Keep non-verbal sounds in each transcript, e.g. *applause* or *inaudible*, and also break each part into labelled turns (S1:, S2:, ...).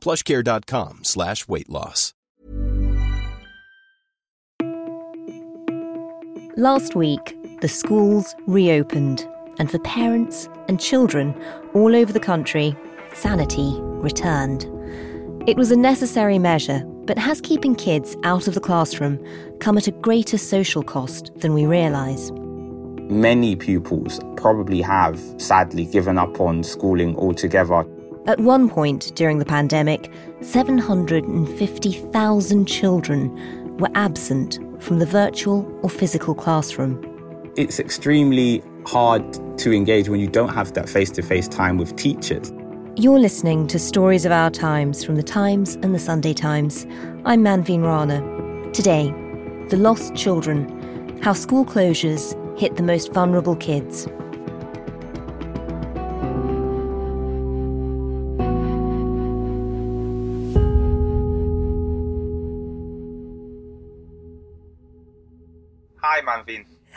S1: plushcare.com slash weight loss.
S2: Last week, the schools reopened, and for parents and children all over the country, sanity returned. It was a necessary measure, but has keeping kids out of the classroom come at a greater social cost than we realise?
S3: Many pupils probably have sadly given up on schooling altogether.
S2: At one point during the pandemic, 750,000 children were absent from the virtual or physical classroom.
S3: It's extremely hard to engage when you don't have that face to face time with teachers.
S2: You're listening to Stories of Our Times from The Times and The Sunday Times. I'm Manveen Rana. Today, The Lost Children How School Closures Hit the Most Vulnerable Kids.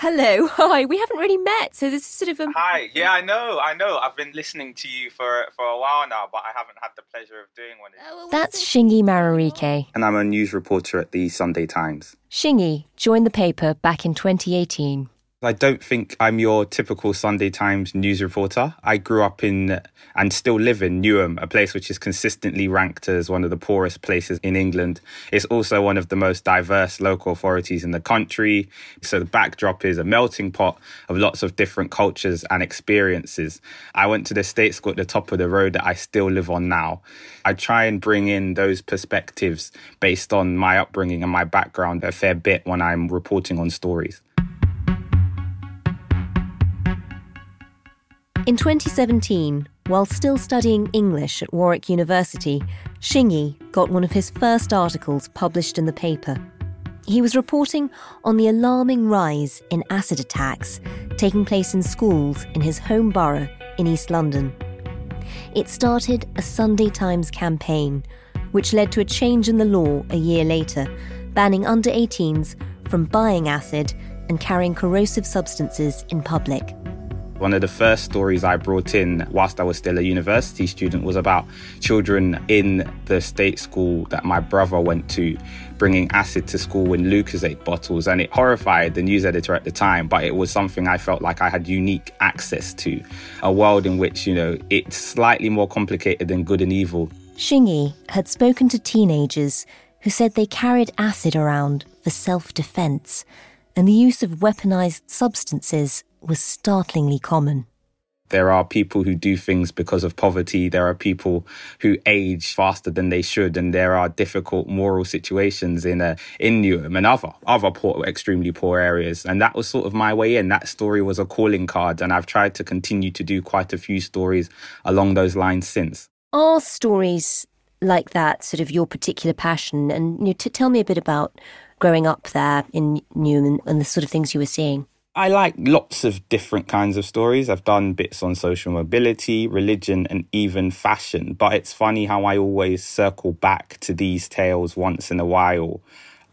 S4: Hello, *laughs* hi. We haven't really met, so this is sort of a.
S5: Hi. Yeah, I know. I know. I've been listening to you for for a while now, but I haven't had the pleasure of doing one.
S2: Oh, that's Shingi Mararike.
S3: And I'm a news reporter at the Sunday Times.
S2: Shingi joined the paper back in 2018.
S3: I don't think I'm your typical Sunday Times news reporter. I grew up in and still live in Newham, a place which is consistently ranked as one of the poorest places in England. It's also one of the most diverse local authorities in the country. So the backdrop is a melting pot of lots of different cultures and experiences. I went to the state school at the top of the road that I still live on now. I try and bring in those perspectives based on my upbringing and my background a fair bit when I'm reporting on stories.
S2: In 2017, while still studying English at Warwick University, Shingi got one of his first articles published in the paper. He was reporting on the alarming rise in acid attacks taking place in schools in his home borough in East London. It started a Sunday Times campaign, which led to a change in the law a year later, banning under 18s from buying acid and carrying corrosive substances in public.
S3: One of the first stories I brought in whilst I was still a university student was about children in the state school that my brother went to bringing acid to school in Lucozade bottles. And it horrified the news editor at the time, but it was something I felt like I had unique access to. A world in which, you know, it's slightly more complicated than good and evil.
S2: Shingi had spoken to teenagers who said they carried acid around for self defense, and the use of weaponized substances was startlingly common.
S3: There are people who do things because of poverty. There are people who age faster than they should, and there are difficult moral situations in a, in Newham and other other poor, extremely poor areas. And that was sort of my way in. That story was a calling card, and I've tried to continue to do quite a few stories along those lines since.
S2: Are stories like that sort of your particular passion? And you know, to tell me a bit about growing up there in Newham and, and the sort of things you were seeing.
S3: I like lots of different kinds of stories. I've done bits on social mobility, religion, and even fashion. But it's funny how I always circle back to these tales once in a while.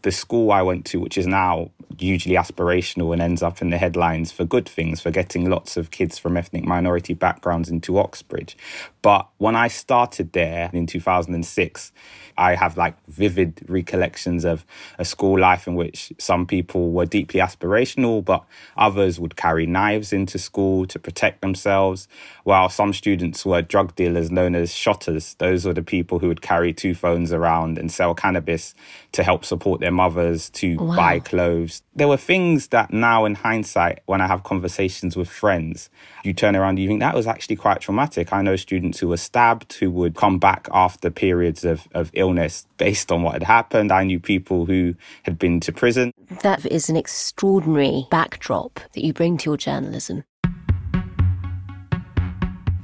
S3: The school I went to, which is now hugely aspirational and ends up in the headlines for good things, for getting lots of kids from ethnic minority backgrounds into Oxbridge. But when I started there in 2006, I have like vivid recollections of a school life in which some people were deeply aspirational, but others would carry knives into school to protect themselves, while some students were drug dealers known as shotters. Those were the people who would carry two phones around and sell cannabis to help support their mothers, to wow. buy clothes. There were things that now, in hindsight, when I have conversations with friends, you turn around and you think that was actually quite traumatic. I know students who were stabbed who would come back after periods of, of illness based on what had happened. I knew people who had been to prison.
S2: That is an extraordinary backdrop that you bring to your journalism.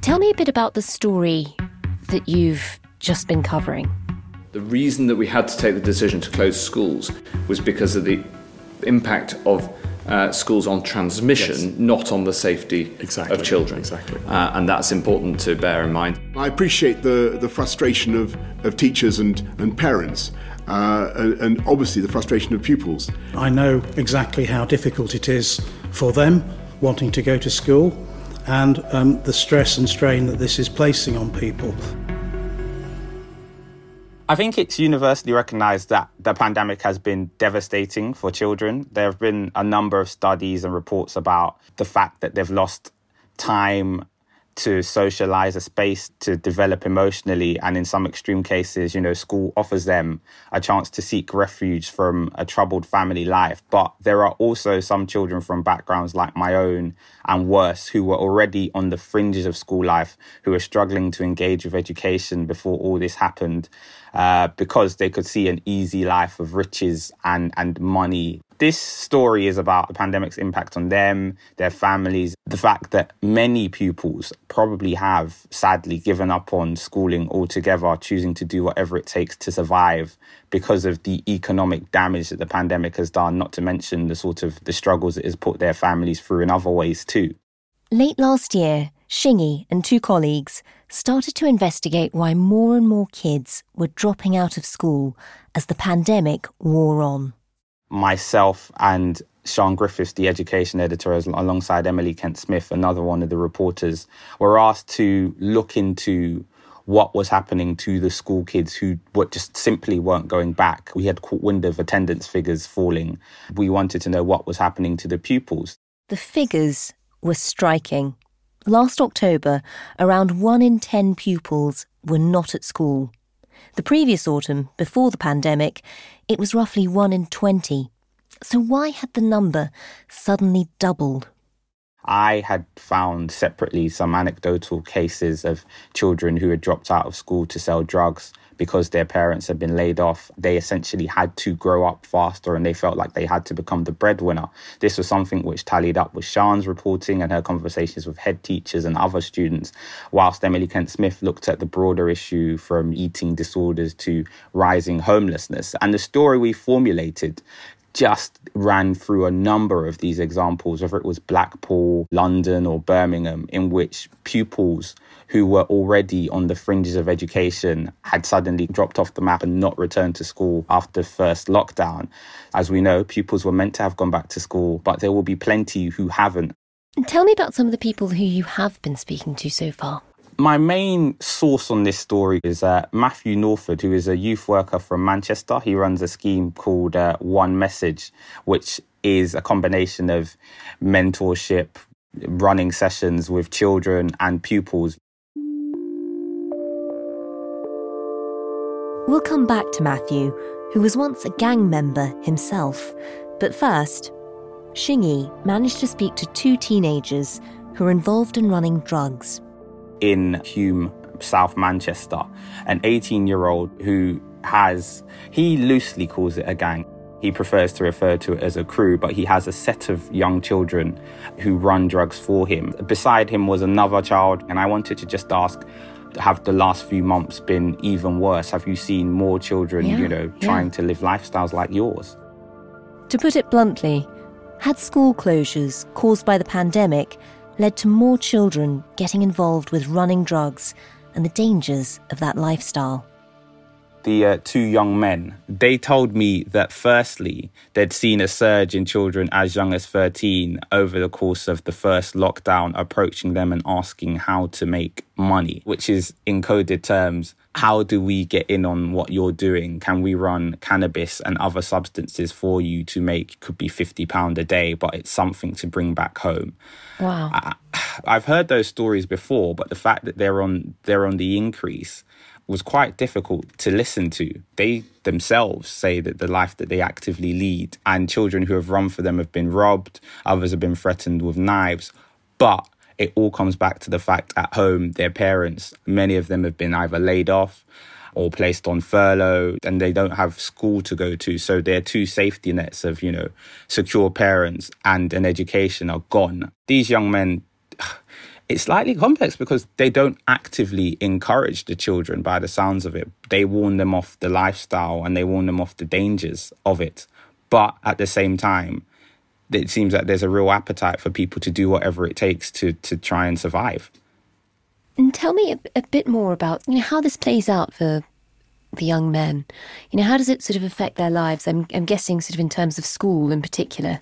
S2: Tell me a bit about the story that you've just been covering.
S6: The reason that we had to take the decision to close schools was because of the impact of uh, schools on transmission, yes. not on the safety exactly. of children.
S7: Exactly.
S6: Uh, and that's important to bear in mind.
S7: I appreciate the, the frustration of, of teachers and, and parents. Uh, and obviously the frustration of pupils.
S8: I know exactly how difficult it is for them wanting to go to school and um, the stress and strain that this is placing on people.
S3: I think it's universally recognized that the pandemic has been devastating for children. There have been a number of studies and reports about the fact that they've lost time to socialize, a space to develop emotionally. And in some extreme cases, you know, school offers them a chance to seek refuge from a troubled family life. But there are also some children from backgrounds like my own and worse who were already on the fringes of school life, who were struggling to engage with education before all this happened. Uh, because they could see an easy life of riches and, and money this story is about the pandemic's impact on them, their families, the fact that many pupils probably have sadly given up on schooling altogether, choosing to do whatever it takes to survive because of the economic damage that the pandemic has done, not to mention the sort of the struggles it has put their families through in other ways too.
S2: Late last year, Shingi and two colleagues started to investigate why more and more kids were dropping out of school as the pandemic wore on
S3: myself and Sian Griffiths, the education editor, alongside Emily Kent Smith, another one of the reporters, were asked to look into what was happening to the school kids who were just simply weren't going back. We had caught wind of attendance figures falling. We wanted to know what was happening to the pupils.
S2: The figures were striking. Last October, around one in 10 pupils were not at school. The previous autumn, before the pandemic, it was roughly 1 in 20. So why had the number suddenly doubled?
S3: I had found separately some anecdotal cases of children who had dropped out of school to sell drugs because their parents had been laid off, they essentially had to grow up faster and they felt like they had to become the breadwinner. This was something which tallied up with Sian's reporting and her conversations with head teachers and other students, whilst Emily Kent Smith looked at the broader issue from eating disorders to rising homelessness. And the story we formulated just ran through a number of these examples, whether it was Blackpool, London, or Birmingham, in which pupils who were already on the fringes of education had suddenly dropped off the map and not returned to school after first lockdown. As we know, pupils were meant to have gone back to school, but there will be plenty who haven't.
S2: Tell me about some of the people who you have been speaking to so far.
S3: My main source on this story is uh, Matthew Norford, who is a youth worker from Manchester. He runs a scheme called uh, One Message, which is a combination of mentorship, running sessions with children and pupils
S2: We'll come back to Matthew, who was once a gang member himself. But first, Shingi managed to speak to two teenagers who are involved in running drugs.
S3: In Hulme, South Manchester, an 18 year old who has, he loosely calls it a gang. He prefers to refer to it as a crew, but he has a set of young children who run drugs for him. Beside him was another child, and I wanted to just ask have the last few months been even worse? Have you seen more children, yeah, you know, trying yeah. to live lifestyles like yours?
S2: To put it bluntly, had school closures caused by the pandemic led to more children getting involved with running drugs and the dangers of that lifestyle?
S3: the uh, two young men. They told me that firstly, they'd seen a surge in children as young as 13 over the course of the first lockdown, approaching them and asking how to make money, which is in coded terms. How do we get in on what you're doing? Can we run cannabis and other substances for you to make could be fifty pound a day, but it's something to bring back home.
S2: Wow.
S3: I, I've heard those stories before, but the fact that they're on they're on the increase was quite difficult to listen to. They themselves say that the life that they actively lead and children who have run for them have been robbed, others have been threatened with knives. But it all comes back to the fact at home, their parents, many of them have been either laid off or placed on furlough and they don't have school to go to. So their two safety nets of, you know, secure parents and an education are gone. These young men *sighs* it's slightly complex because they don't actively encourage the children by the sounds of it. They warn them off the lifestyle and they warn them off the dangers of it. But at the same time, it seems that there's a real appetite for people to do whatever it takes to to try and survive.
S2: And tell me a, a bit more about you know how this plays out for the young men. You know, how does it sort of affect their lives? I'm, I'm guessing sort of in terms of school in particular.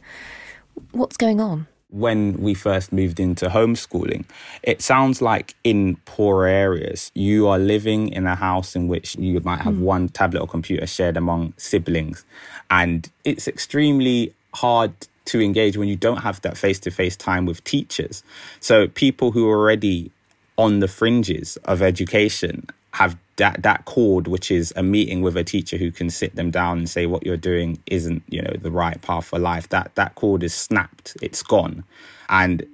S2: What's going on?
S3: when we first moved into homeschooling. It sounds like in poor areas, you are living in a house in which you might have mm. one tablet or computer shared among siblings. And it's extremely hard to engage when you don't have that face to face time with teachers. So people who are already on the fringes of education have that that cord which is a meeting with a teacher who can sit them down and say what you're doing isn't you know the right path for life. That that cord is snapped. It's gone. And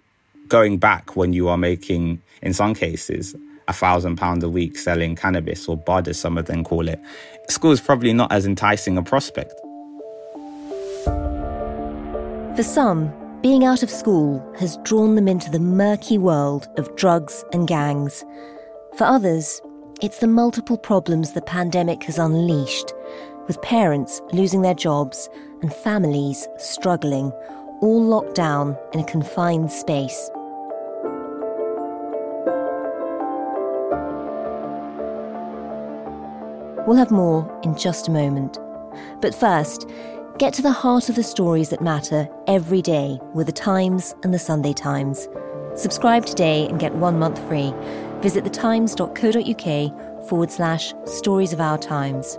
S3: going back when you are making in some cases a thousand pounds a week selling cannabis or bud as some of them call it school is probably not as enticing a prospect
S2: for some being out of school has drawn them into the murky world of drugs and gangs for others it's the multiple problems the pandemic has unleashed, with parents losing their jobs and families struggling, all locked down in a confined space. We'll have more in just a moment. But first, get to the heart of the stories that matter every day with the Times and the Sunday Times. Subscribe today and get one month free. Visit thetimes.co.uk forward slash stories of our times.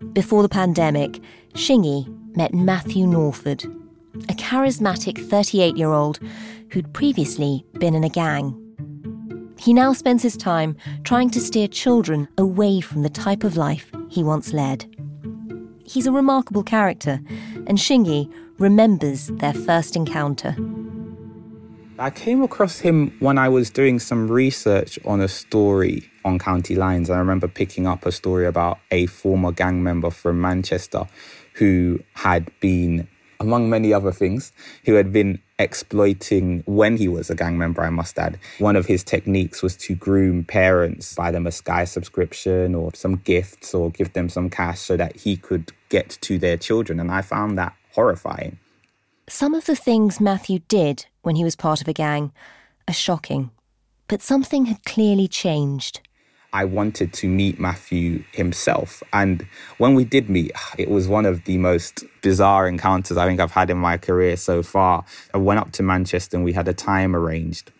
S2: before the pandemic, Shingi met Matthew Norford, a charismatic 38 year old who'd previously been in a gang. He now spends his time trying to steer children away from the type of life he once led. He's a remarkable character, and Shingi remembers their first encounter.
S3: I came across him when I was doing some research on a story on county lines. I remember picking up a story about a former gang member from Manchester who had been, among many other things, who had been exploiting when he was a gang member, I must add. One of his techniques was to groom parents, buy them a Sky subscription or some gifts or give them some cash so that he could get to their children. And I found that horrifying.
S2: Some of the things Matthew did when he was part of a gang are shocking, but something had clearly changed.
S3: I wanted to meet Matthew himself. And when we did meet, it was one of the most bizarre encounters I think I've had in my career so far. I went up to Manchester and we had a time arranged.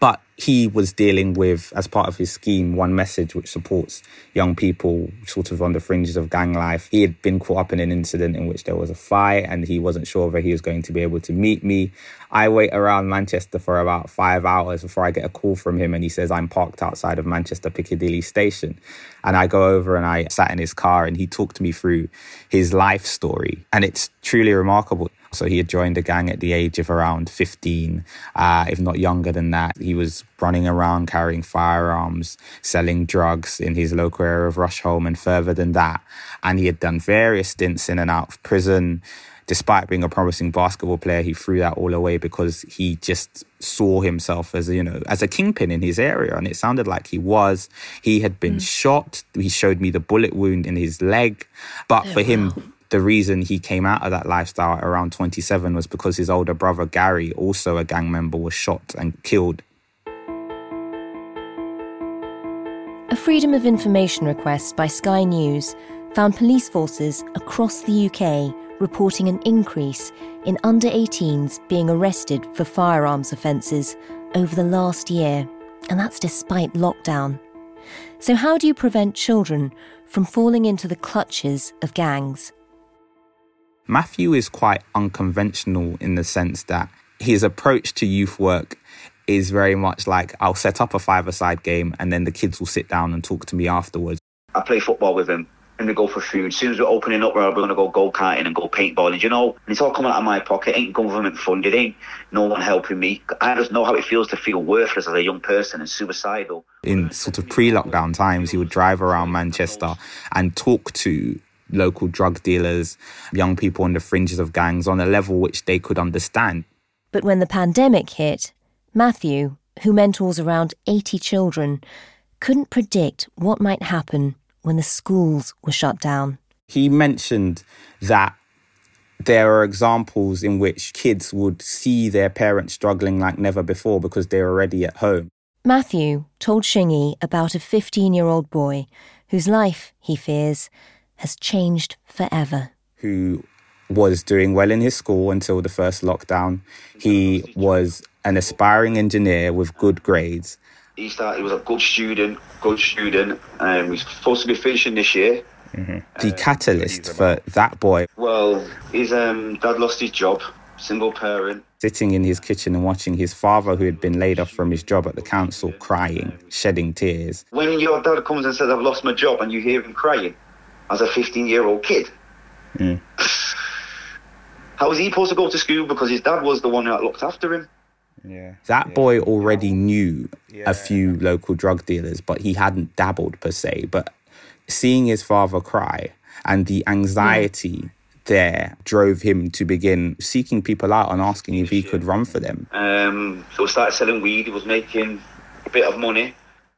S3: But he was dealing with, as part of his scheme, one message which supports young people sort of on the fringes of gang life. He had been caught up in an incident in which there was a fight and he wasn't sure whether he was going to be able to meet me. I wait around Manchester for about five hours before I get a call from him and he says, I'm parked outside of Manchester Piccadilly station. And I go over and I sat in his car and he talked to me through his life story. And it's truly remarkable. So he had joined a gang at the age of around 15, uh, if not younger than that. He was running around carrying firearms, selling drugs in his local area of Rusholme and further than that. And he had done various stints in and out of prison. Despite being a promising basketball player, he threw that all away because he just saw himself as you know as a kingpin in his area, and it sounded like he was. He had been mm. shot. He showed me the bullet wound in his leg, but oh, for him, wow the reason he came out of that lifestyle at around 27 was because his older brother Gary, also a gang member, was shot and killed.
S2: A Freedom of Information request by Sky News found police forces across the UK reporting an increase in under 18s being arrested for firearms offences over the last year, and that's despite lockdown. So, how do you prevent children from falling into the clutches of gangs?
S3: Matthew is quite unconventional in the sense that his approach to youth work is very much like I'll set up a five-a-side game and then the kids will sit down and talk to me afterwards.
S9: I play football with him and we go for food. As soon as we're opening up, we're going to go go karting and go paintballing, you know. And it's all coming out of my pocket. It ain't government funded. Ain't no one helping me. I just know how it feels to feel worthless as a young person and suicidal.
S3: In sort of pre-lockdown times, he would drive around Manchester and talk to local drug dealers, young people on the fringes of gangs on a level which they could understand.
S2: But when the pandemic hit, Matthew, who mentors around 80 children, couldn't predict what might happen when the schools were shut down.
S3: He mentioned that there are examples in which kids would see their parents struggling like never before because they're already at home.
S2: Matthew told Shingi about a 15 year old boy whose life, he fears, has changed forever.
S3: Who was doing well in his school until the first lockdown. He was an aspiring engineer with good grades.
S9: He started, he was a good student, good student, and um, he's supposed to be finishing this year.
S3: Mm-hmm. The catalyst for that boy.
S9: Well, his um, dad lost his job, single parent.
S3: Sitting in his kitchen and watching his father, who had been laid off from his job at the council, crying, shedding tears.
S9: When your dad comes and says, I've lost my job, and you hear him crying, as a 15 year old kid. Mm. How was he supposed to go to school because his dad was the one that looked after him?
S3: Yeah. That boy already knew yeah. a few local drug dealers, but he hadn't dabbled per se. But seeing his father cry and the anxiety yeah. there drove him to begin seeking people out and asking if he could run for them.
S9: Um, so he started selling weed. He was making a bit of money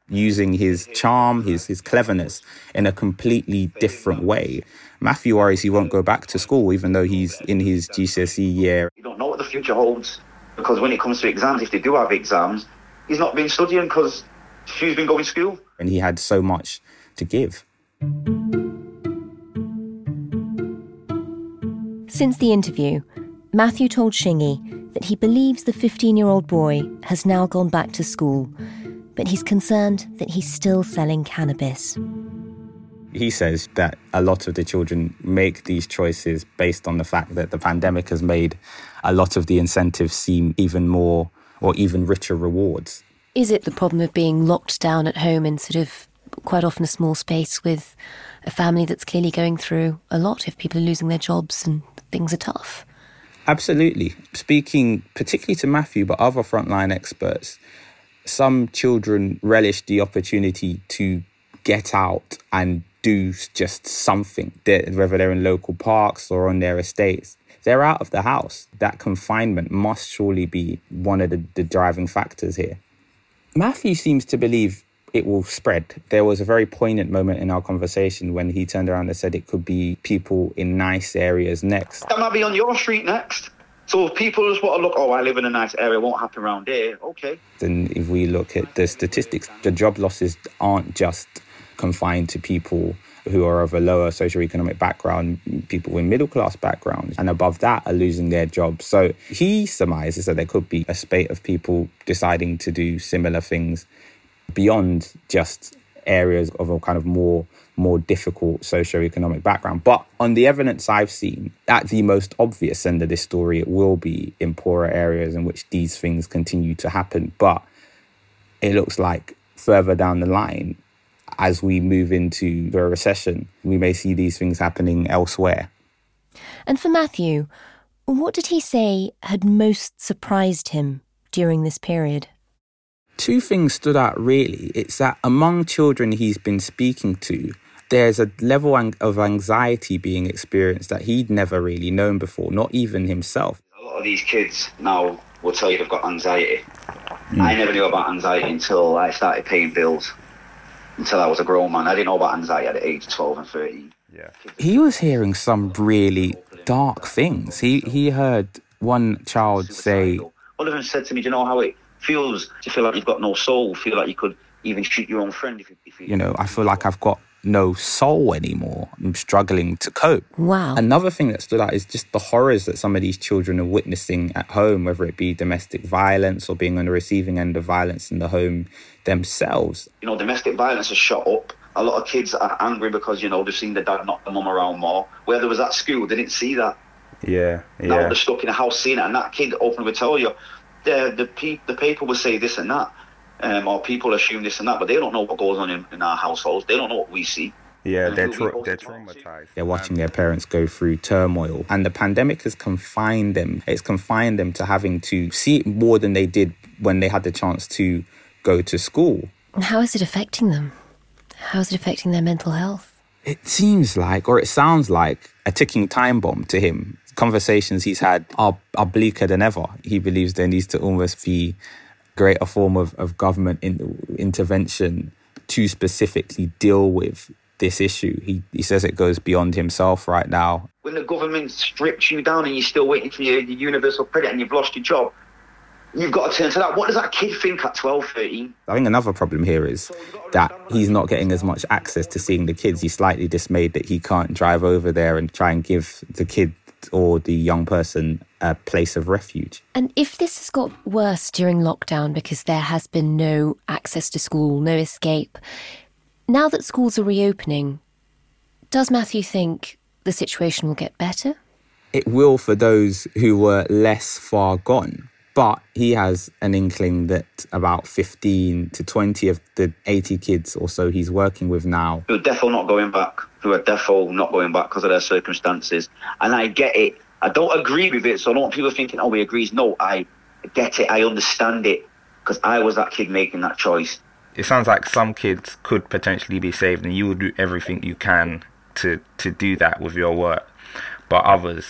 S3: using his charm, his his cleverness in a completely different way. Matthew worries he won't go back to school even though he's in his GCSE year.
S9: You don't know what the future holds because when it comes to exams, if they do have exams, he's not been studying because she's been going to school.
S3: And he had so much to give.
S2: Since the interview, Matthew told Shingi that he believes the 15 year old boy has now gone back to school but he's concerned that he's still selling cannabis.
S3: He says that a lot of the children make these choices based on the fact that the pandemic has made a lot of the incentives seem even more or even richer rewards.
S4: Is it the problem of being locked down at home in sort of quite often a small space with a family that's clearly going through a lot if people are losing their jobs and things are tough?
S3: Absolutely. Speaking particularly to Matthew, but other frontline experts, some children relish the opportunity to get out and do just something, whether they're in local parks or on their estates. They're out of the house. That confinement must surely be one of the, the driving factors here. Matthew seems to believe it will spread. There was a very poignant moment in our conversation when he turned around and said it could be people in nice areas next.
S9: That might be on your street next. So if people just want to look, oh, I live in a nice area, it won't happen around here. Okay.
S3: Then if we look at the statistics, the job losses aren't just confined to people who are of a lower socioeconomic background, people with middle class backgrounds, and above that are losing their jobs. So he surmises that there could be a spate of people deciding to do similar things beyond just areas of a kind of more more difficult socioeconomic background. But on the evidence I've seen, at the most obvious end of this story, it will be in poorer areas in which these things continue to happen. But it looks like further down the line, as we move into a recession, we may see these things happening elsewhere.
S2: And for Matthew, what did he say had most surprised him during this period?
S3: Two things stood out really. It's that among children he's been speaking to, there's a level of anxiety being experienced that he'd never really known before, not even himself.
S9: A lot of these kids now will tell you they've got anxiety. Mm. I never knew about anxiety until I started paying bills until I was a grown man. I didn't know about anxiety at the age of 12 and 13.
S3: Yeah. He was hearing some really dark things. He he heard one child say.
S9: One of them said to me, Do you know how it feels to feel like you've got no soul, feel like you could even shoot your own friend if you. If you,
S3: you know, I feel like I've got no soul anymore. I'm struggling to cope.
S2: Wow.
S3: Another thing that stood out is just the horrors that some of these children are witnessing at home, whether it be domestic violence or being on the receiving end of violence in the home themselves.
S9: You know, domestic violence has shot up. A lot of kids are angry because, you know, they've seen the dad knock the mum around more. Where there was at school, they didn't see that.
S3: Yeah, yeah.
S9: Now they're stuck in a house seeing it, and that kid openly would tell you, the the, pe- the people will say this and that, um, or people assume this and that, but they don't know what goes on in, in our households. They don't know what we see.
S3: Yeah, they're, tra- they're traumatized. They're watching their parents go through turmoil. And the pandemic has confined them. It's confined them to having to see it more than they did when they had the chance to go to school.
S2: And how is it affecting them? How is it affecting their mental health?
S3: It seems like, or it sounds like, a ticking time bomb to him. Conversations he's had are, are bleaker than ever. He believes there needs to almost be greater form of, of government in, intervention to specifically deal with this issue. He, he says it goes beyond himself right now.
S9: When the government strips you down and you're still waiting for your, your universal credit and you've lost your job, you've got to turn to that. What does that kid think at 12, 13?
S3: I think another problem here is that he's not getting as much access to seeing the kids. He's slightly dismayed that he can't drive over there and try and give the kid or the young person a place of refuge.
S2: And if this has got worse during lockdown because there has been no access to school, no escape, now that schools are reopening, does Matthew think the situation will get better?
S3: It will for those who were less far gone. But he has an inkling that about 15 to 20 of the 80 kids or so he's working with now.
S9: Who are definitely not going back, who are definitely not going back because of their circumstances. And I get it. I don't agree with it, so I don't want people thinking, oh, he agrees. No, I get it. I understand it because I was that kid making that choice.
S5: It sounds like some kids could potentially be saved, and you will do everything you can to, to do that with your work. But others.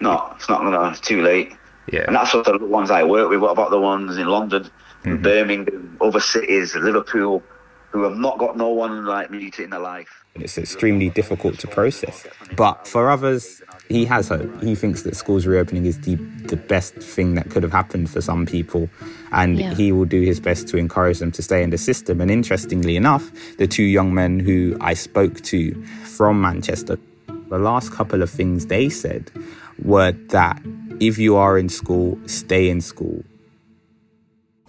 S9: No, it's not gonna. It's too late.
S5: Yeah.
S9: And that's sort of the ones I work with. What about the ones in London, mm-hmm. Birmingham, other cities, Liverpool, who have not got no one like me to in their life?
S3: It's extremely difficult to process. But for others, he has hope. He thinks that schools reopening is the, the best thing that could have happened for some people. And yeah. he will do his best to encourage them to stay in the system. And interestingly enough, the two young men who I spoke to from Manchester, the last couple of things they said were that if you are in school, stay in school.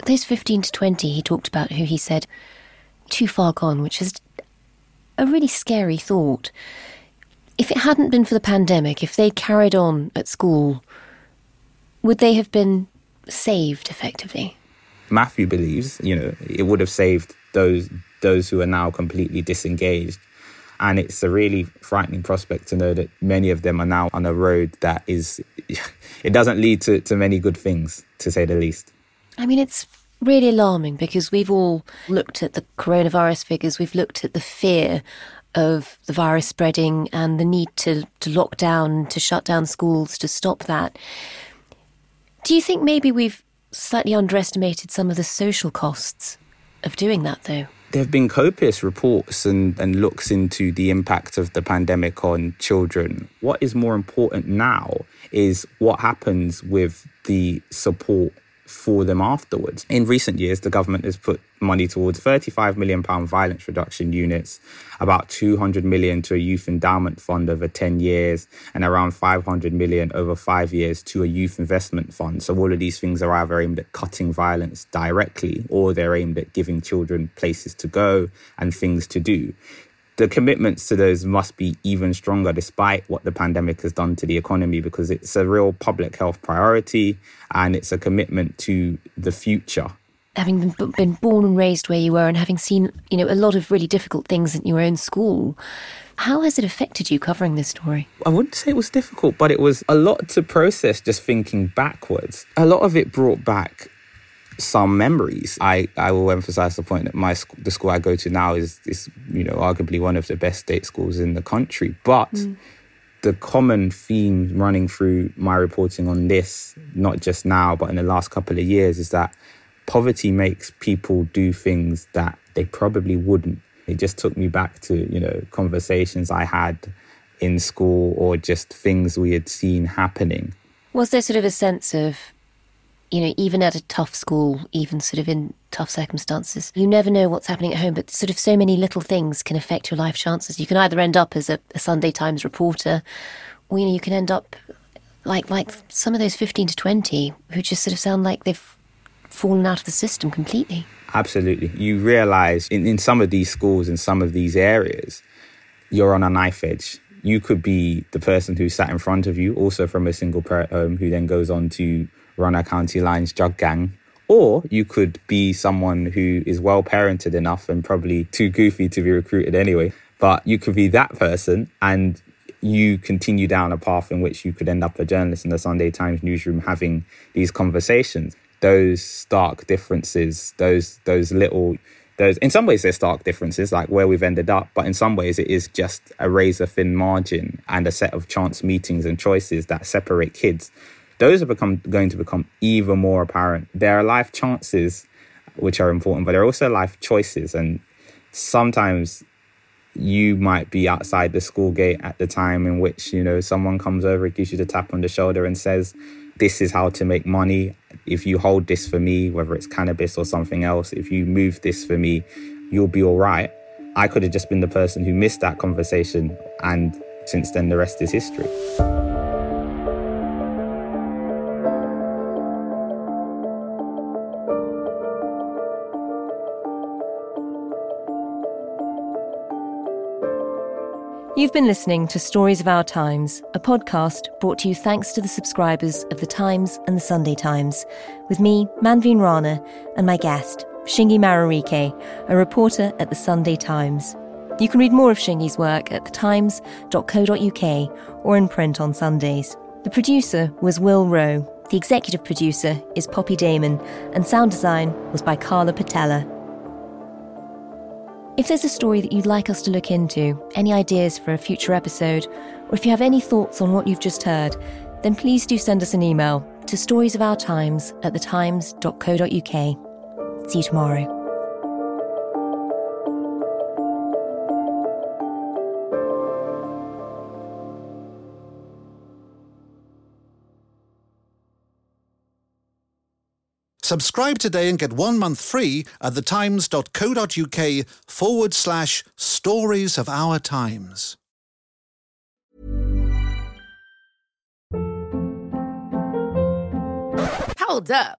S2: Those 15 to 20, he talked about who he said too far gone, which is a really scary thought. If it hadn't been for the pandemic, if they'd carried on at school, would they have been saved effectively?
S3: Matthew believes, you know, it would have saved those those who are now completely disengaged and it's a really frightening prospect to know that many of them are now on a road that is, *laughs* it doesn't lead to, to many good things, to say the least.
S2: I mean, it's really alarming because we've all looked at the coronavirus figures, we've looked at the fear of the virus spreading and the need to, to lock down, to shut down schools, to stop that. Do you think maybe we've slightly underestimated some of the social costs of doing that, though?
S3: there have been copious reports and, and looks into the impact of the pandemic on children. What is more important now is what happens with the support for them afterwards. In recent years, the government has put money towards 35 million pound violence reduction units, about 200 million to a youth endowment fund over 10 years, and around 500 million over five years to a youth investment fund. So all of these things are either aimed at cutting violence directly or they're aimed at giving children places to go and things to do the commitments to those must be even stronger despite what the pandemic has done to the economy because it's a real public health priority and it's a commitment to the future.
S4: Having been, born and raised where you were and having seen you know a lot of really difficult things in your own school how has it affected you covering this story?
S3: I wouldn't say it was difficult but it was a lot to process just thinking backwards. A lot of it brought back some memories. I, I will emphasize the point that my sc- the school I go to now is is you know arguably one of the best state schools in the country. But mm. the common theme running through my reporting on this, not just now but in the last couple of years, is that poverty makes people do things that they probably wouldn't. It just took me back to you know conversations I had in school or just things we had seen happening.
S4: Was there sort of a sense of you know, even at a tough school, even sort of in tough circumstances, you never know what's happening at home, but sort of so many little things can affect your life chances. You can either end up as a, a Sunday Times reporter, or, you know, you can end up like like some of those 15 to 20 who just sort of sound like they've fallen out of the system completely.
S3: Absolutely. You realize in, in some of these schools, in some of these areas, you're on a knife edge. You could be the person who sat in front of you, also from a single parent home, who then goes on to run a county lines drug gang. Or you could be someone who is well parented enough and probably too goofy to be recruited anyway. But you could be that person and you continue down a path in which you could end up a journalist in the Sunday Times newsroom having these conversations. Those stark differences, those those little those in some ways they're stark differences, like where we've ended up, but in some ways it is just a razor thin margin and a set of chance meetings and choices that separate kids those are become going to become even more apparent. There are life chances which are important, but there are also life choices. And sometimes you might be outside the school gate at the time in which, you know, someone comes over, gives you the tap on the shoulder and says, This is how to make money. If you hold this for me, whether it's cannabis or something else, if you move this for me, you'll be all right. I could have just been the person who missed that conversation. And since then, the rest is history.
S2: You've been listening to Stories of Our Times, a podcast brought to you thanks to the subscribers of The Times and The Sunday Times, with me, Manveen Rana, and my guest, Shingi Mararike, a reporter at The Sunday Times. You can read more of Shingi's work at thetimes.co.uk or in print on Sundays. The producer was Will Rowe. The executive producer is Poppy Damon, and sound design was by Carla Patella. If there's a story that you'd like us to look into, any ideas for a future episode, or if you have any thoughts on what you've just heard, then please do send us an email to storiesofourtimes at thetimes.co.uk. See you tomorrow.
S10: Subscribe today and get one month free at thetimes.co.uk forward slash stories of our times.
S11: Hold up.